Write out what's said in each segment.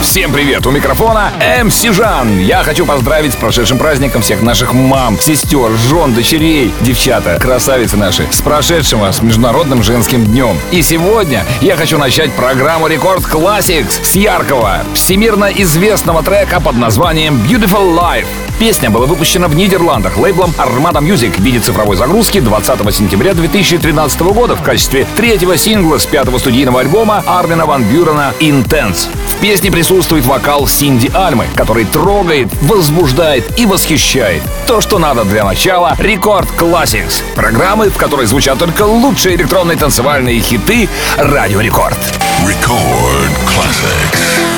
Всем привет! У микрофона MC Жан. Я хочу поздравить с прошедшим праздником всех наших мам, сестер, жен, дочерей, девчата, красавицы наши, с прошедшим вас Международным женским днем. И сегодня я хочу начать программу Record Classics с яркого, всемирно известного трека под названием Beautiful Life. Песня была выпущена в Нидерландах лейблом Armada Music в виде цифровой загрузки 20 сентября 2013 года в качестве третьего сингла с пятого студийного альбома Армина Ван Бюрена «Intense». В песне присутствует вокал Синди Альмы, который трогает, возбуждает и восхищает. То, что надо для начала — Рекорд Classics. Программы, в которой звучат только лучшие электронные танцевальные хиты Радио Рекорд. Record Classics.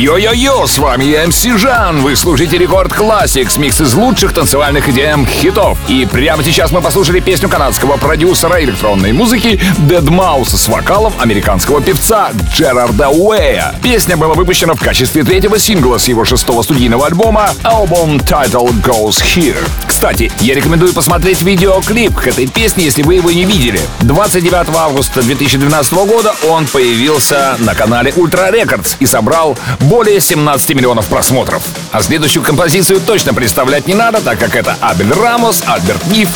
Йо-йо-йо, с вами я, МС Жан. Вы слушаете Рекорд Classics, микс из лучших танцевальных EDM хитов. И прямо сейчас мы послушали песню канадского продюсера электронной музыки Dead Mouse с вокалом американского певца Джерарда Уэя. Песня была выпущена в качестве третьего сингла с его шестого студийного альбома Album Title Goes Here. Кстати, я рекомендую посмотреть видеоклип к этой песне, если вы его не видели. 29 августа 2012 года он появился на канале Ultra Records и собрал более 17 миллионов просмотров. А следующую композицию точно представлять не надо, так как это Абель Рамос, Альберт Ниф,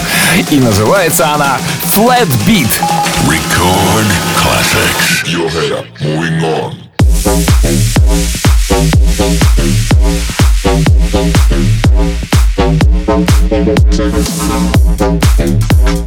и называется она Flat Beat. Record classics. Your moving on. Keep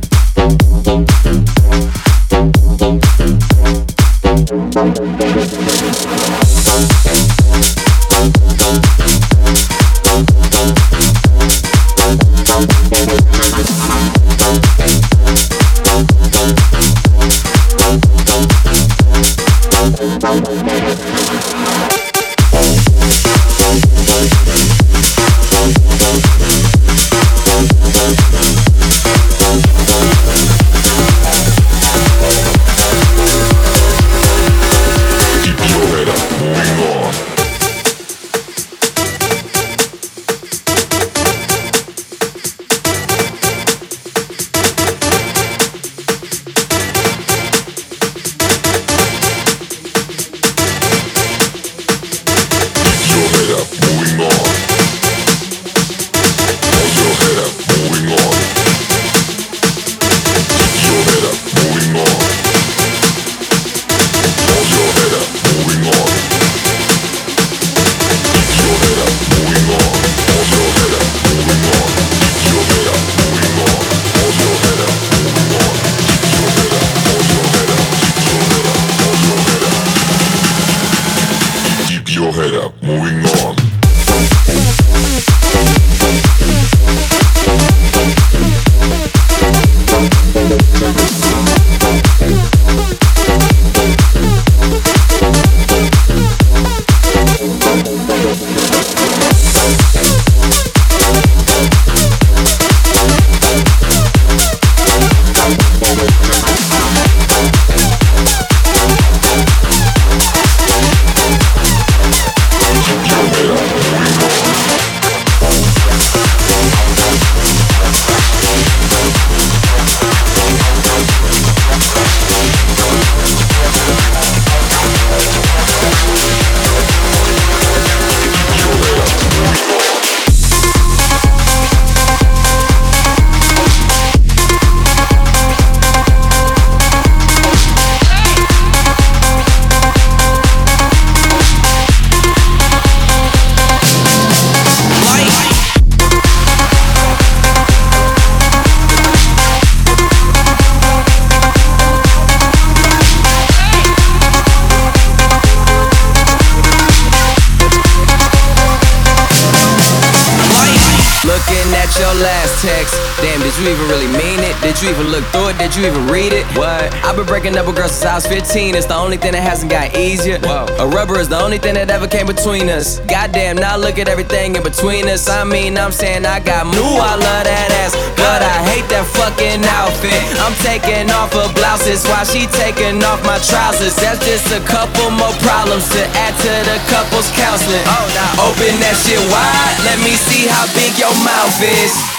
your last text. Damn, did you even really mean it? Did you even look through it? Did you even read it? What? I've been breaking up with girls since I was 15. It's the only thing that hasn't got easier. Whoa. A rubber is the only thing that ever came between us. Goddamn, now look at everything in between us. I mean, I'm saying I got new. I love that ass, but I hate that fucking outfit. I'm taking off her blouses while she taking off my trousers. That's just a couple more problems to add to the couple's counseling. Oh, nah. Open that shit wide. Let me see how big your mouth is.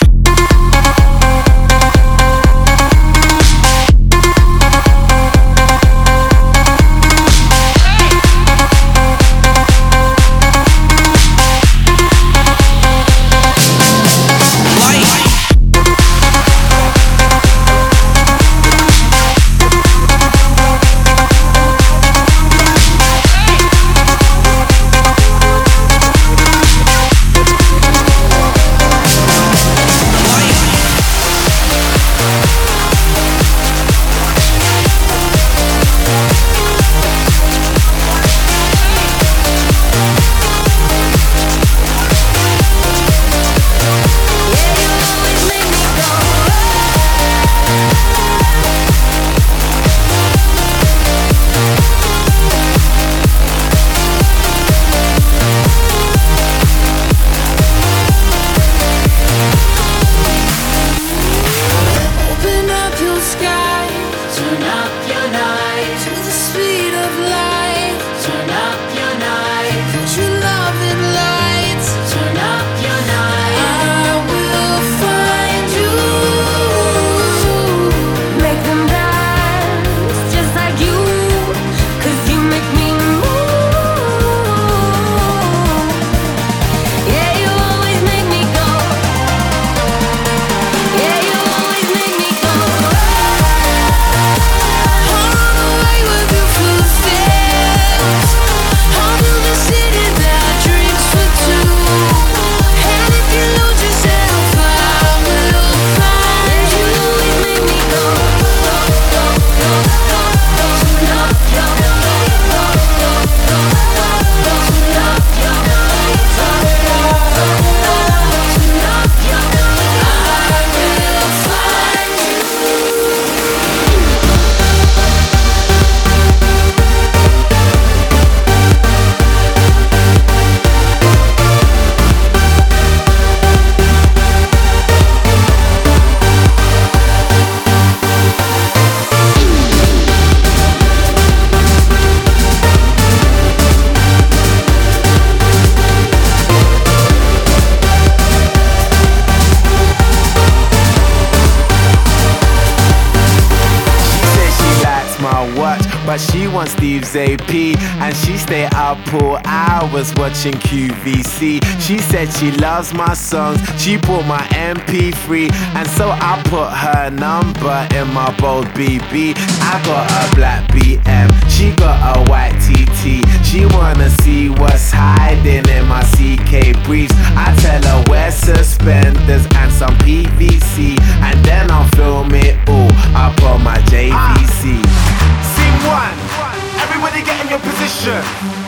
Watching QVC. She said she loves my songs, she bought my MP3. And so I put her number in my bold BB. I got a black BM, she got a white TT. She wanna see what's hiding in my CK briefs. I tell her wear suspenders and some PVC. And then I'll film it all up on my JVC. Ah. Scene one, everybody get in your position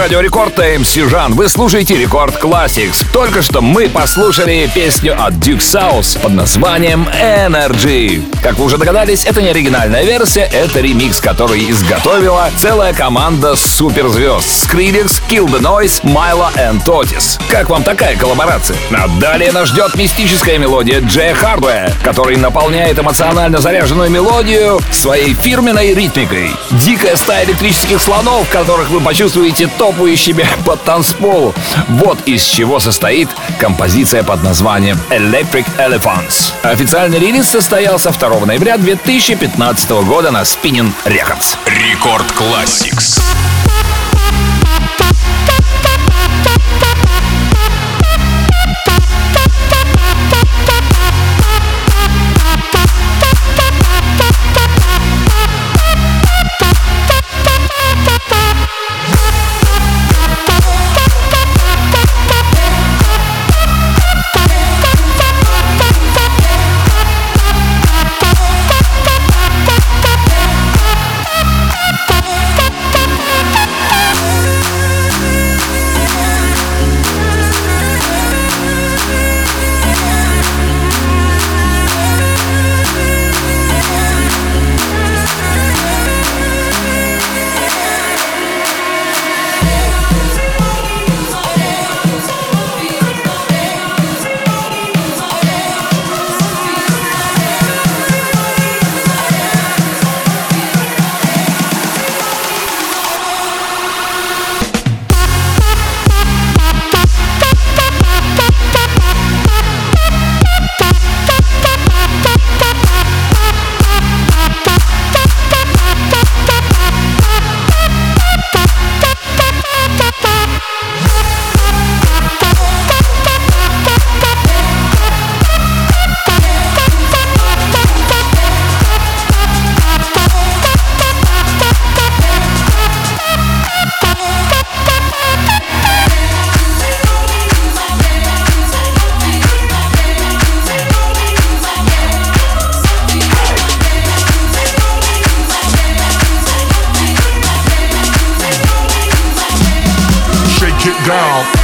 Радио Рекорд МС Жан. Вы слушаете Рекорд Classics. Только что мы послушали песню от Duke South под названием Energy. Как вы уже догадались, это не оригинальная версия, это ремикс, который изготовила целая команда суперзвезд Skrillex, Kill the Noise, Майло и Otis. Как вам такая коллаборация? А далее нас ждет мистическая мелодия Джея Хардвея, который наполняет эмоционально заряженную мелодию своей фирменной ритмикой. Дикая стая электрических слонов, которых вы почувствуете топающими по танцполу. Вот из чего состоит композиция под названием Electric Elephants. Официальный релиз состоялся 2 ноября 2015 года на Spinning Records. Рекорд Classics. down.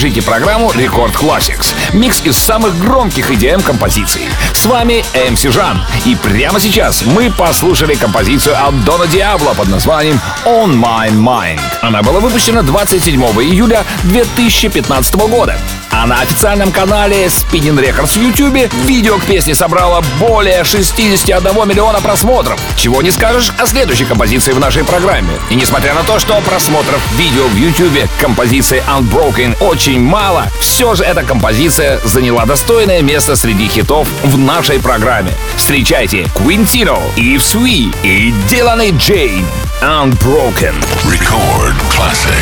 слушайте программу Record Classics. Микс из самых громких EDM композиций. С вами MC Жан. И прямо сейчас мы послушали композицию от Дона Диабло под названием On My Mind. Она была выпущена 27 июля 2015 года. А на официальном канале Spinnin' Records в YouTube видео к песне собрало более 61 миллиона просмотров. Чего не скажешь о следующей композиции в нашей программе. И несмотря на то, что просмотров видео в YouTube композиции Unbroken очень мало, все же эта композиция заняла достойное место среди хитов в нашей программе. Встречайте Quintino, Eve Sweet и Диланы Джейн. Unbroken. Record classics.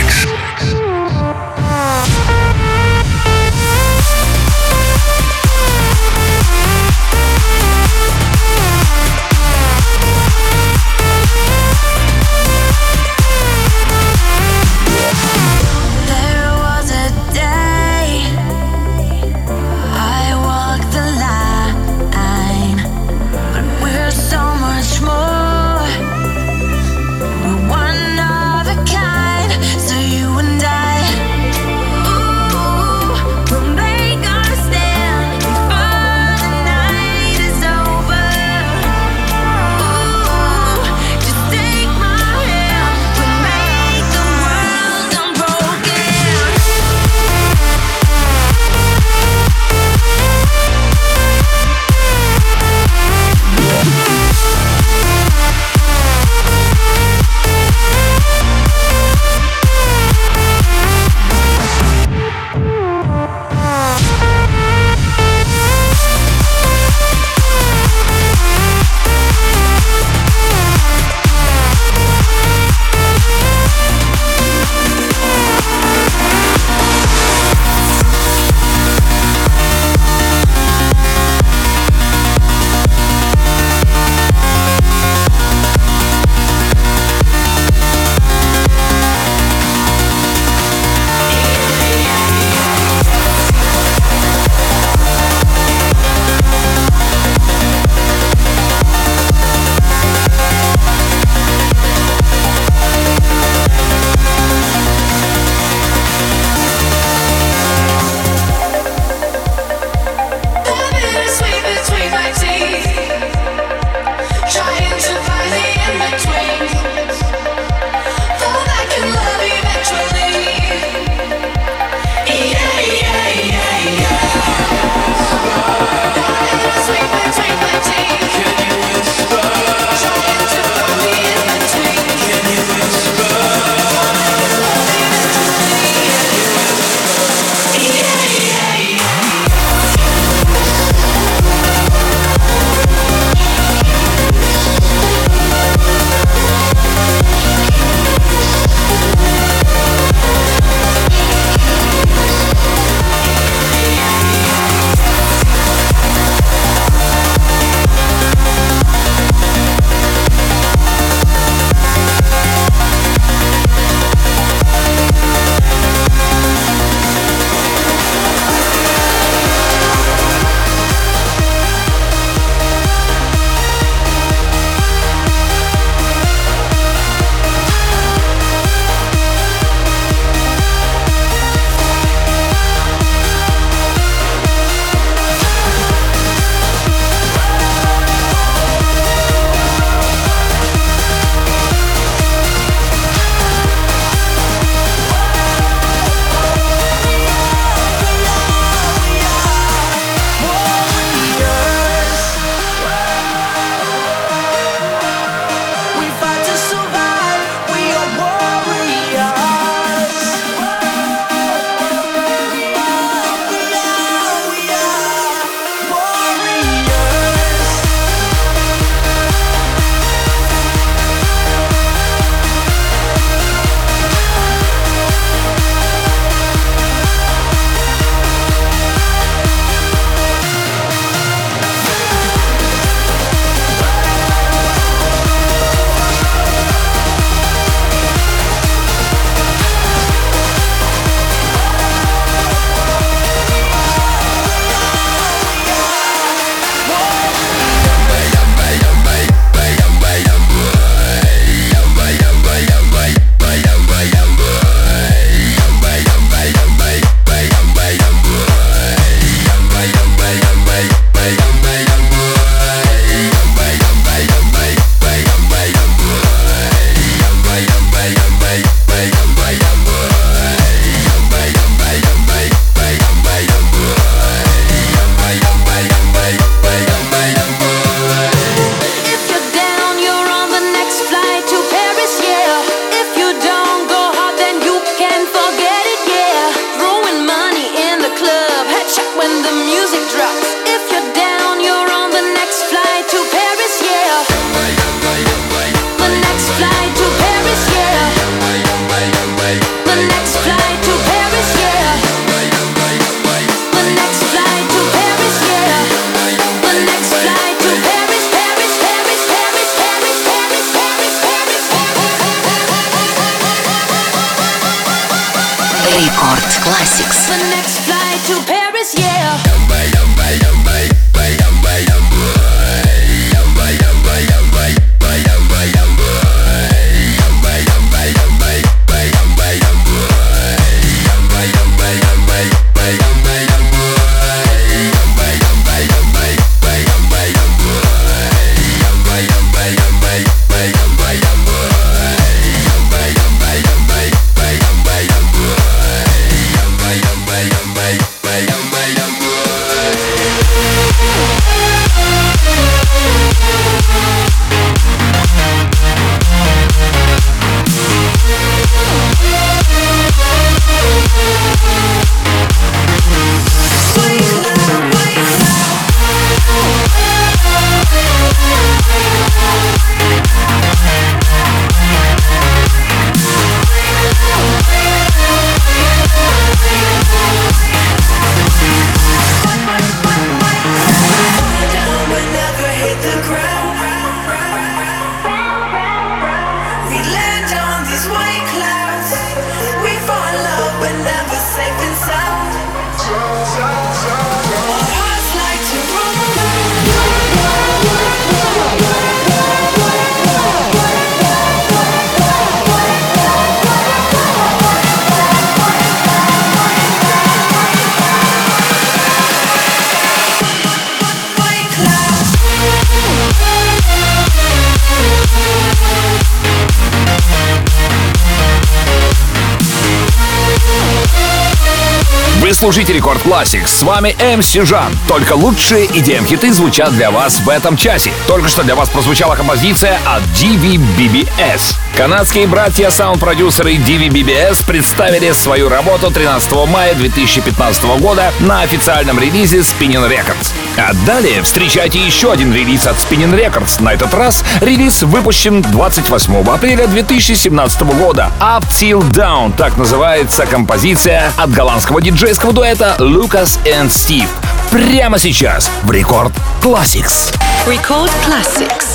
Слушаете Рекорд Classics. С вами MC Жан. Только лучшие EDM хиты звучат для вас в этом часе. Только что для вас прозвучала композиция от DVBBS. Канадские братья саунд-продюсеры DVBBS представили свою работу 13 мая 2015 года на официальном релизе Spinning Records. А далее встречайте еще один релиз от Spinning Records. На этот раз релиз выпущен 28 апреля 2017 года. Up Till Down, так называется композиция от голландского диджейского дуэта Lucas and Steve. Прямо сейчас в Рекорд Classics. Record Classics.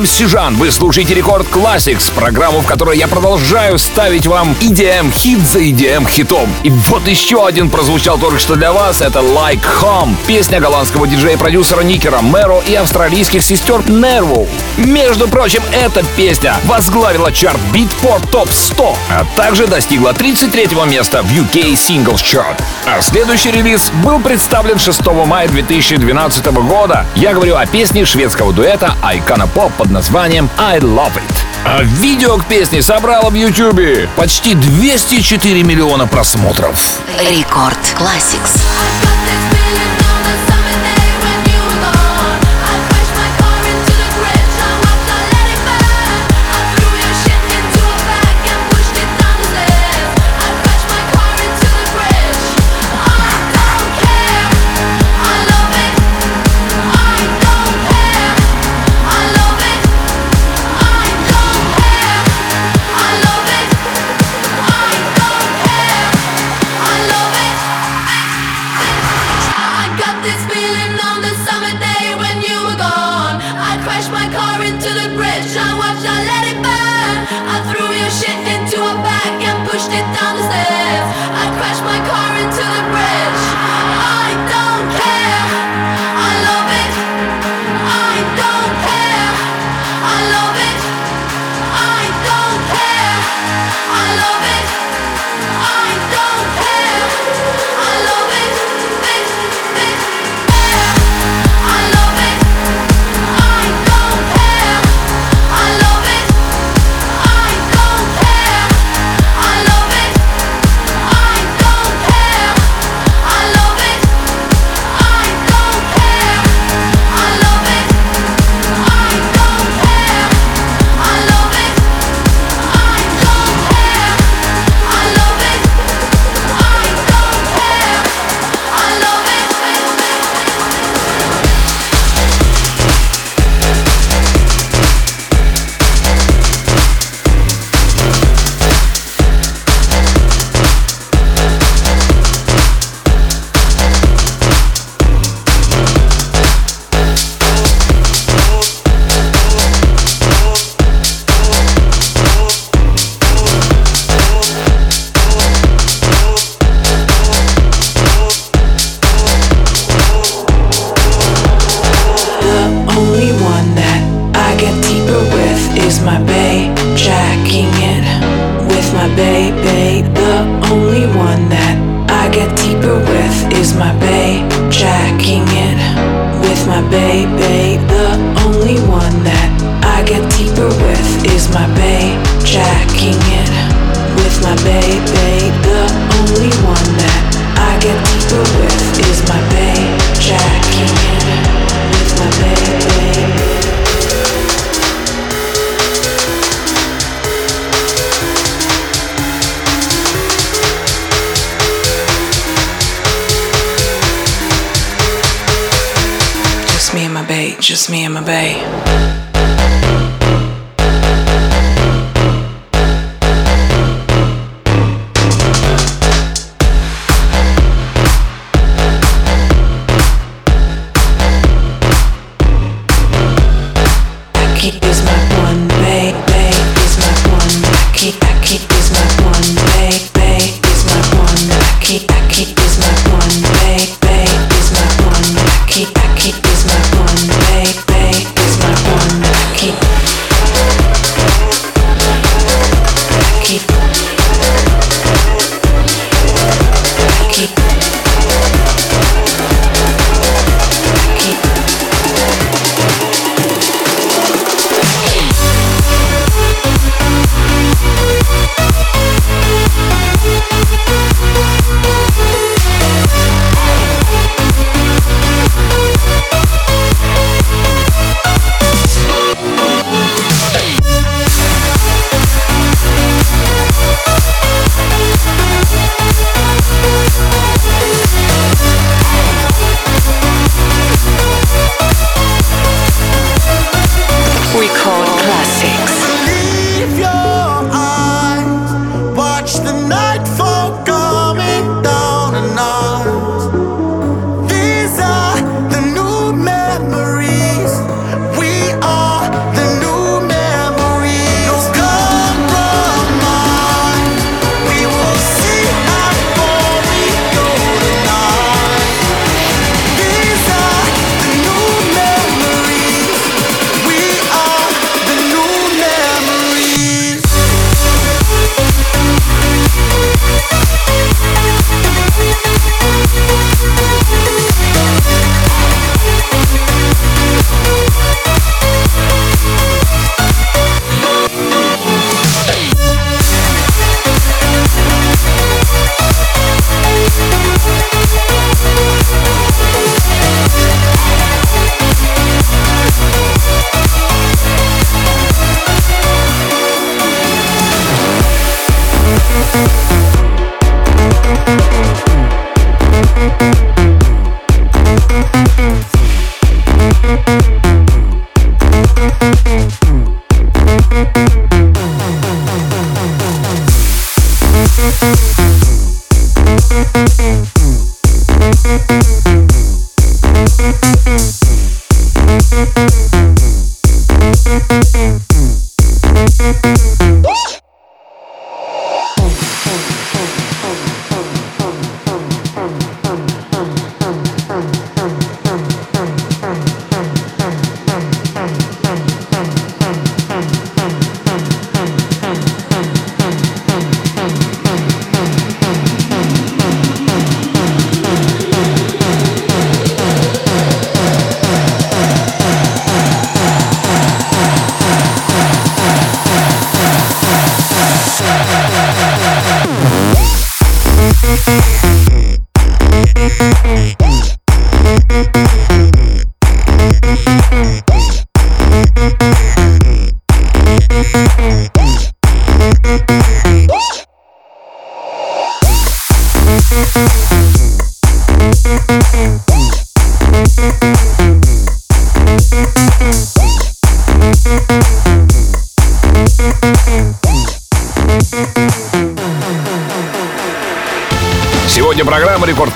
М. Сижан. Вы слушаете Рекорд Classics, программу, в которой я продолжаю ставить вам EDM хит за EDM хитом. И вот еще один прозвучал только что для вас. Это Like Home. Песня голландского диджея-продюсера Никера Мэро и австралийских сестер Нерву. Между прочим, эта песня возглавила чарт Beatport Top 100, а также достигла 33 места в UK Singles Chart. А следующий релиз был представлен 6 мая 2012 года. Я говорю о песне шведского дуэта Icona Pop под названием «I Love It». А видео к песне собрало в Ютубе почти 204 миллиона просмотров. Рекорд Classics.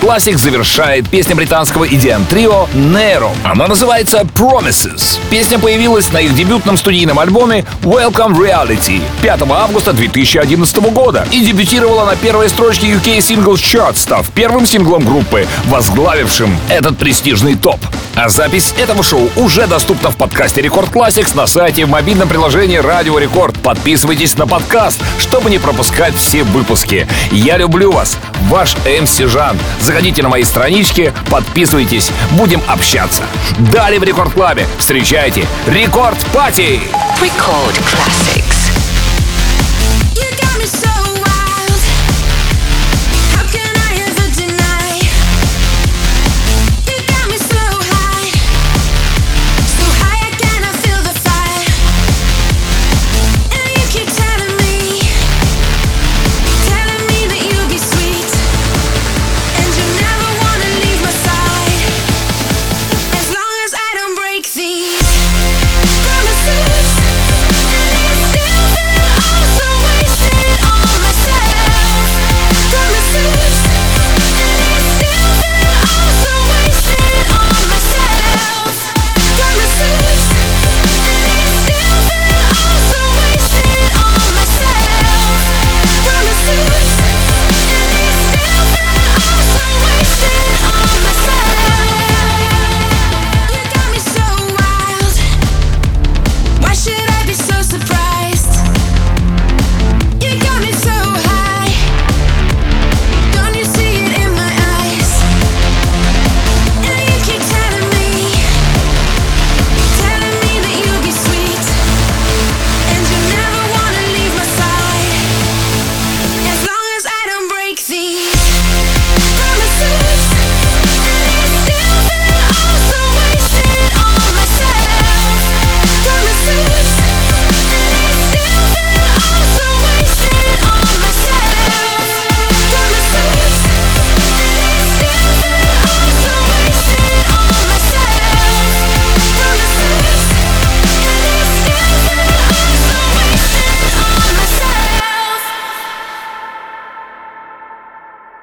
Classic завершает песня британского EDM трио Nero. Она называется Promises. Песня появилась на их дебютном студийном альбоме Welcome Reality 5 августа 2011 года и дебютировала на первой строчке UK Singles Chart, став первым синглом группы, возглавившим этот престижный топ. А запись этого шоу уже доступна в подкасте Рекорд Classics на сайте в мобильном приложении Радио Рекорд. Подписывайтесь на подкаст, чтобы не пропускать все выпуски. Я люблю вас, ваш МС Жан. Заходите на мои странички, подписывайтесь, будем общаться. Далее в Рекорд Клабе встречайте Рекорд Пати! Record Classic.